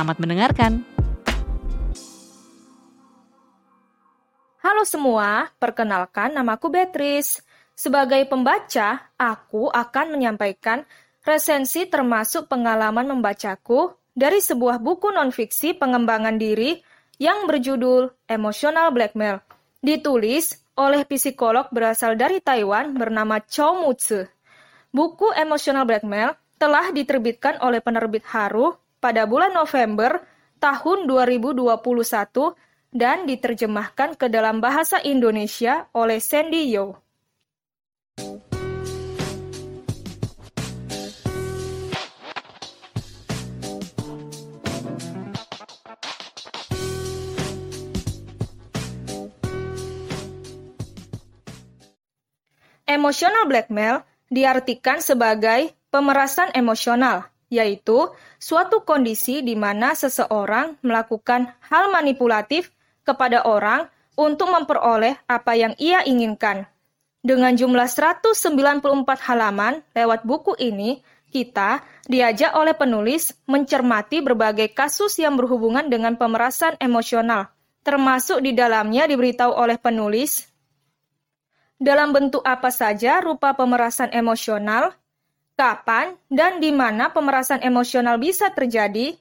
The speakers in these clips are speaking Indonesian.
Selamat mendengarkan. Halo semua, perkenalkan namaku Beatrice. Sebagai pembaca, aku akan menyampaikan resensi termasuk pengalaman membacaku dari sebuah buku nonfiksi pengembangan diri yang berjudul Emotional Blackmail, ditulis oleh psikolog berasal dari Taiwan bernama Chow Mutsu. Buku Emotional Blackmail telah diterbitkan oleh penerbit Haru pada bulan November tahun 2021 dan diterjemahkan ke dalam bahasa Indonesia oleh Sandy Yo. Emotional blackmail diartikan sebagai pemerasan emosional yaitu suatu kondisi di mana seseorang melakukan hal manipulatif kepada orang untuk memperoleh apa yang ia inginkan. Dengan jumlah 194 halaman lewat buku ini, kita diajak oleh penulis mencermati berbagai kasus yang berhubungan dengan pemerasan emosional, termasuk di dalamnya diberitahu oleh penulis dalam bentuk apa saja rupa pemerasan emosional, kapan dan di mana pemerasan emosional bisa terjadi,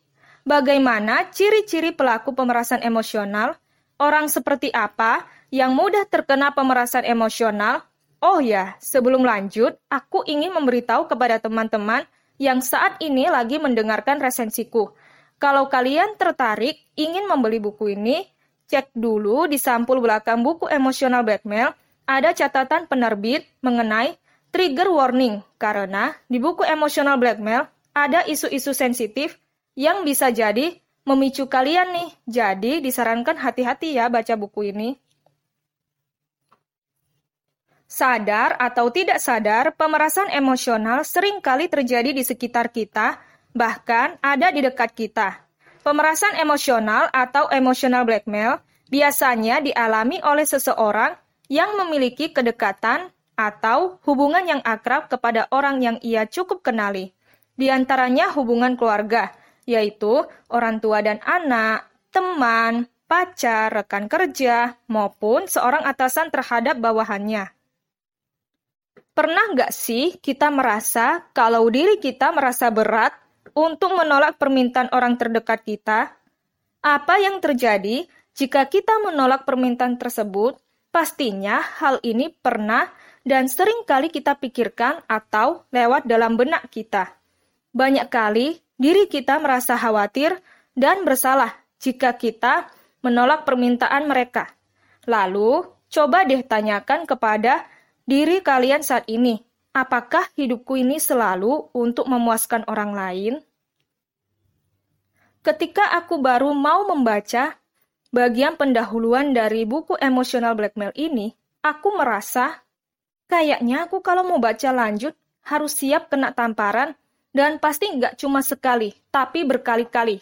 bagaimana ciri-ciri pelaku pemerasan emosional, orang seperti apa yang mudah terkena pemerasan emosional. Oh ya, sebelum lanjut, aku ingin memberitahu kepada teman-teman yang saat ini lagi mendengarkan resensiku. Kalau kalian tertarik ingin membeli buku ini, cek dulu di sampul belakang buku emosional blackmail ada catatan penerbit mengenai trigger warning karena di buku emotional blackmail ada isu-isu sensitif yang bisa jadi memicu kalian nih. Jadi disarankan hati-hati ya baca buku ini. Sadar atau tidak sadar, pemerasan emosional sering kali terjadi di sekitar kita, bahkan ada di dekat kita. Pemerasan emosional atau emotional blackmail biasanya dialami oleh seseorang yang memiliki kedekatan atau hubungan yang akrab kepada orang yang ia cukup kenali. Di antaranya hubungan keluarga, yaitu orang tua dan anak, teman, pacar, rekan kerja, maupun seorang atasan terhadap bawahannya. Pernah nggak sih kita merasa kalau diri kita merasa berat untuk menolak permintaan orang terdekat kita? Apa yang terjadi jika kita menolak permintaan tersebut? Pastinya hal ini pernah dan sering kali kita pikirkan atau lewat dalam benak kita. Banyak kali diri kita merasa khawatir dan bersalah jika kita menolak permintaan mereka. Lalu, coba deh tanyakan kepada diri kalian saat ini, apakah hidupku ini selalu untuk memuaskan orang lain? Ketika aku baru mau membaca bagian pendahuluan dari buku emosional blackmail ini, aku merasa Kayaknya aku kalau mau baca lanjut harus siap kena tamparan dan pasti nggak cuma sekali, tapi berkali-kali.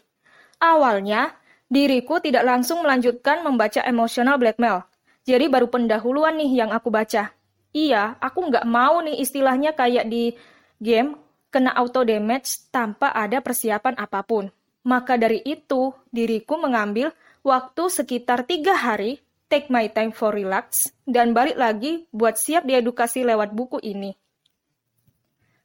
Awalnya, diriku tidak langsung melanjutkan membaca emosional blackmail. Jadi baru pendahuluan nih yang aku baca. Iya, aku nggak mau nih istilahnya kayak di game kena auto damage tanpa ada persiapan apa pun. Maka dari itu, diriku mengambil waktu sekitar tiga hari take my time for relax, dan balik lagi buat siap diedukasi lewat buku ini.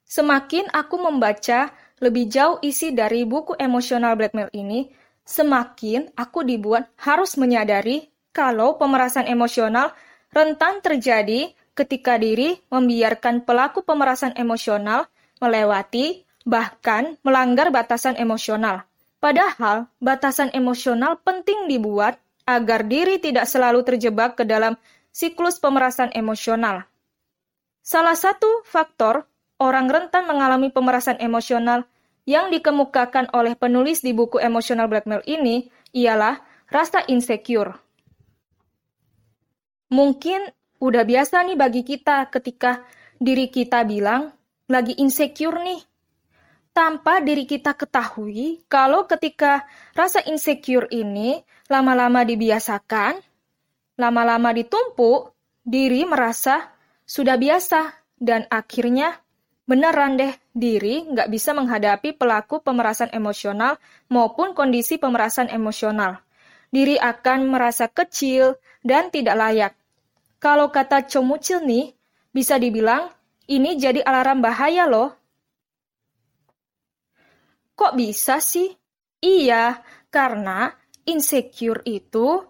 Semakin aku membaca lebih jauh isi dari buku emosional blackmail ini, semakin aku dibuat harus menyadari kalau pemerasan emosional rentan terjadi ketika diri membiarkan pelaku pemerasan emosional melewati bahkan melanggar batasan emosional. Padahal batasan emosional penting dibuat agar diri tidak selalu terjebak ke dalam siklus pemerasan emosional. Salah satu faktor orang rentan mengalami pemerasan emosional yang dikemukakan oleh penulis di buku Emotional Blackmail ini ialah rasa insecure. Mungkin udah biasa nih bagi kita ketika diri kita bilang lagi insecure nih. Tanpa diri kita ketahui kalau ketika rasa insecure ini lama-lama dibiasakan, lama-lama ditumpuk, diri merasa sudah biasa dan akhirnya beneran deh diri nggak bisa menghadapi pelaku pemerasan emosional maupun kondisi pemerasan emosional. Diri akan merasa kecil dan tidak layak. Kalau kata Chomuchil nih, bisa dibilang ini jadi alarm bahaya loh. Kok bisa sih? Iya, karena insecure itu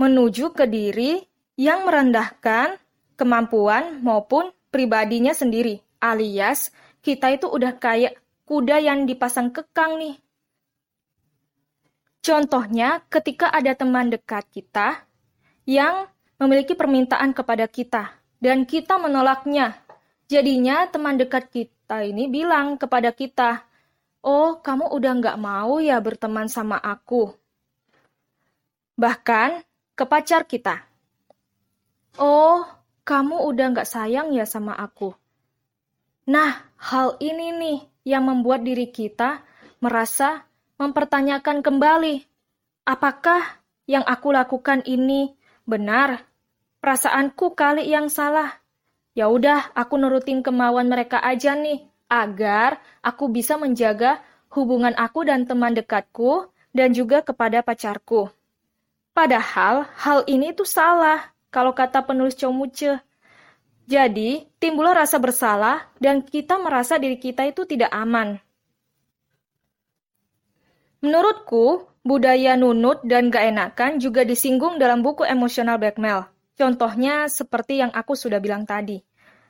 menuju ke diri yang merendahkan kemampuan maupun pribadinya sendiri. Alias, kita itu udah kayak kuda yang dipasang kekang nih. Contohnya, ketika ada teman dekat kita yang memiliki permintaan kepada kita dan kita menolaknya. Jadinya teman dekat kita ini bilang kepada kita, Oh, kamu udah nggak mau ya berteman sama aku. Bahkan ke pacar kita. Oh, kamu udah nggak sayang ya sama aku. Nah, hal ini nih yang membuat diri kita merasa mempertanyakan kembali, apakah yang aku lakukan ini benar? Perasaanku kali yang salah. Ya udah, aku nurutin kemauan mereka aja nih, agar aku bisa menjaga hubungan aku dan teman dekatku dan juga kepada pacarku. Padahal hal ini tuh salah kalau kata penulis Chomuche. Jadi, timbullah rasa bersalah dan kita merasa diri kita itu tidak aman. Menurutku, budaya nunut dan gak enakan juga disinggung dalam buku Emotional Blackmail. Contohnya seperti yang aku sudah bilang tadi.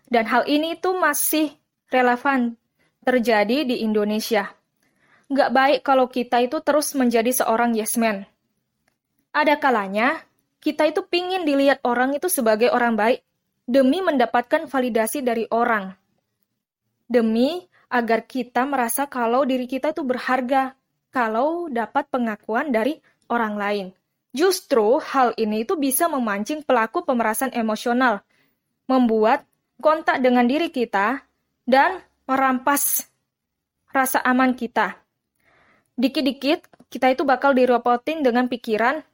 Dan hal ini itu masih relevan terjadi di Indonesia. Gak baik kalau kita itu terus menjadi seorang yes man. Ada kalanya kita itu pingin dilihat orang itu sebagai orang baik demi mendapatkan validasi dari orang. Demi agar kita merasa kalau diri kita itu berharga, kalau dapat pengakuan dari orang lain. Justru hal ini itu bisa memancing pelaku pemerasan emosional, membuat kontak dengan diri kita, dan merampas rasa aman kita. Dikit-dikit, kita itu bakal diropotin dengan pikiran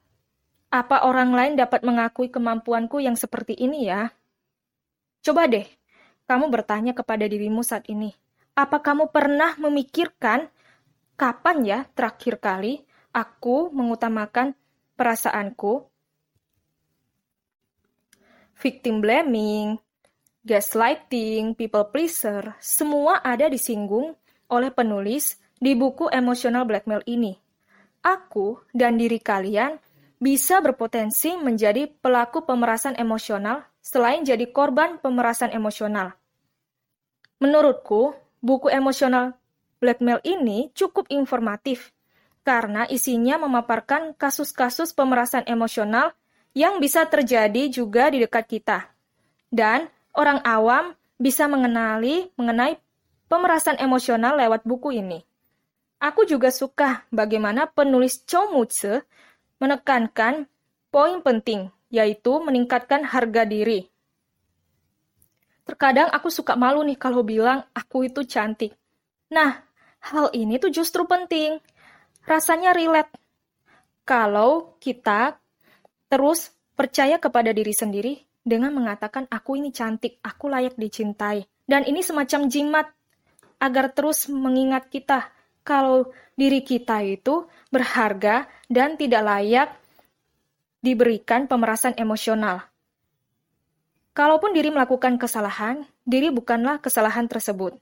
apa orang lain dapat mengakui kemampuanku yang seperti ini ya? Coba deh, kamu bertanya kepada dirimu saat ini. Apa kamu pernah memikirkan kapan ya terakhir kali aku mengutamakan perasaanku? Victim blaming, gaslighting, people pleaser, semua ada disinggung oleh penulis di buku Emotional Blackmail ini. Aku dan diri kalian bisa berpotensi menjadi pelaku pemerasan emosional selain jadi korban pemerasan emosional. Menurutku, buku emosional blackmail ini cukup informatif karena isinya memaparkan kasus-kasus pemerasan emosional yang bisa terjadi juga di dekat kita. Dan orang awam bisa mengenali mengenai pemerasan emosional lewat buku ini. Aku juga suka bagaimana penulis Chomutse menekankan poin penting, yaitu meningkatkan harga diri. Terkadang aku suka malu nih kalau bilang aku itu cantik. Nah, hal ini tuh justru penting. Rasanya relate. Kalau kita terus percaya kepada diri sendiri dengan mengatakan aku ini cantik, aku layak dicintai. Dan ini semacam jimat agar terus mengingat kita kalau diri kita itu berharga dan tidak layak diberikan pemerasan emosional. Kalaupun diri melakukan kesalahan, diri bukanlah kesalahan tersebut.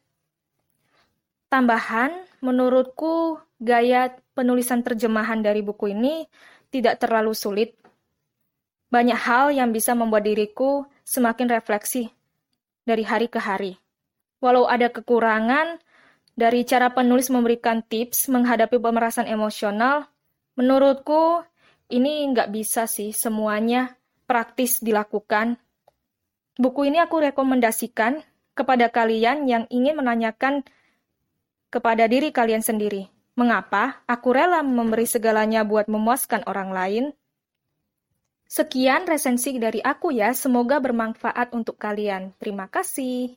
Tambahan, menurutku gaya penulisan terjemahan dari buku ini tidak terlalu sulit. Banyak hal yang bisa membuat diriku semakin refleksi dari hari ke hari. Walau ada kekurangan, dari cara penulis memberikan tips menghadapi pemerasan emosional, menurutku ini nggak bisa sih semuanya praktis dilakukan. Buku ini aku rekomendasikan kepada kalian yang ingin menanyakan kepada diri kalian sendiri. Mengapa aku rela memberi segalanya buat memuaskan orang lain? Sekian resensi dari aku ya, semoga bermanfaat untuk kalian. Terima kasih.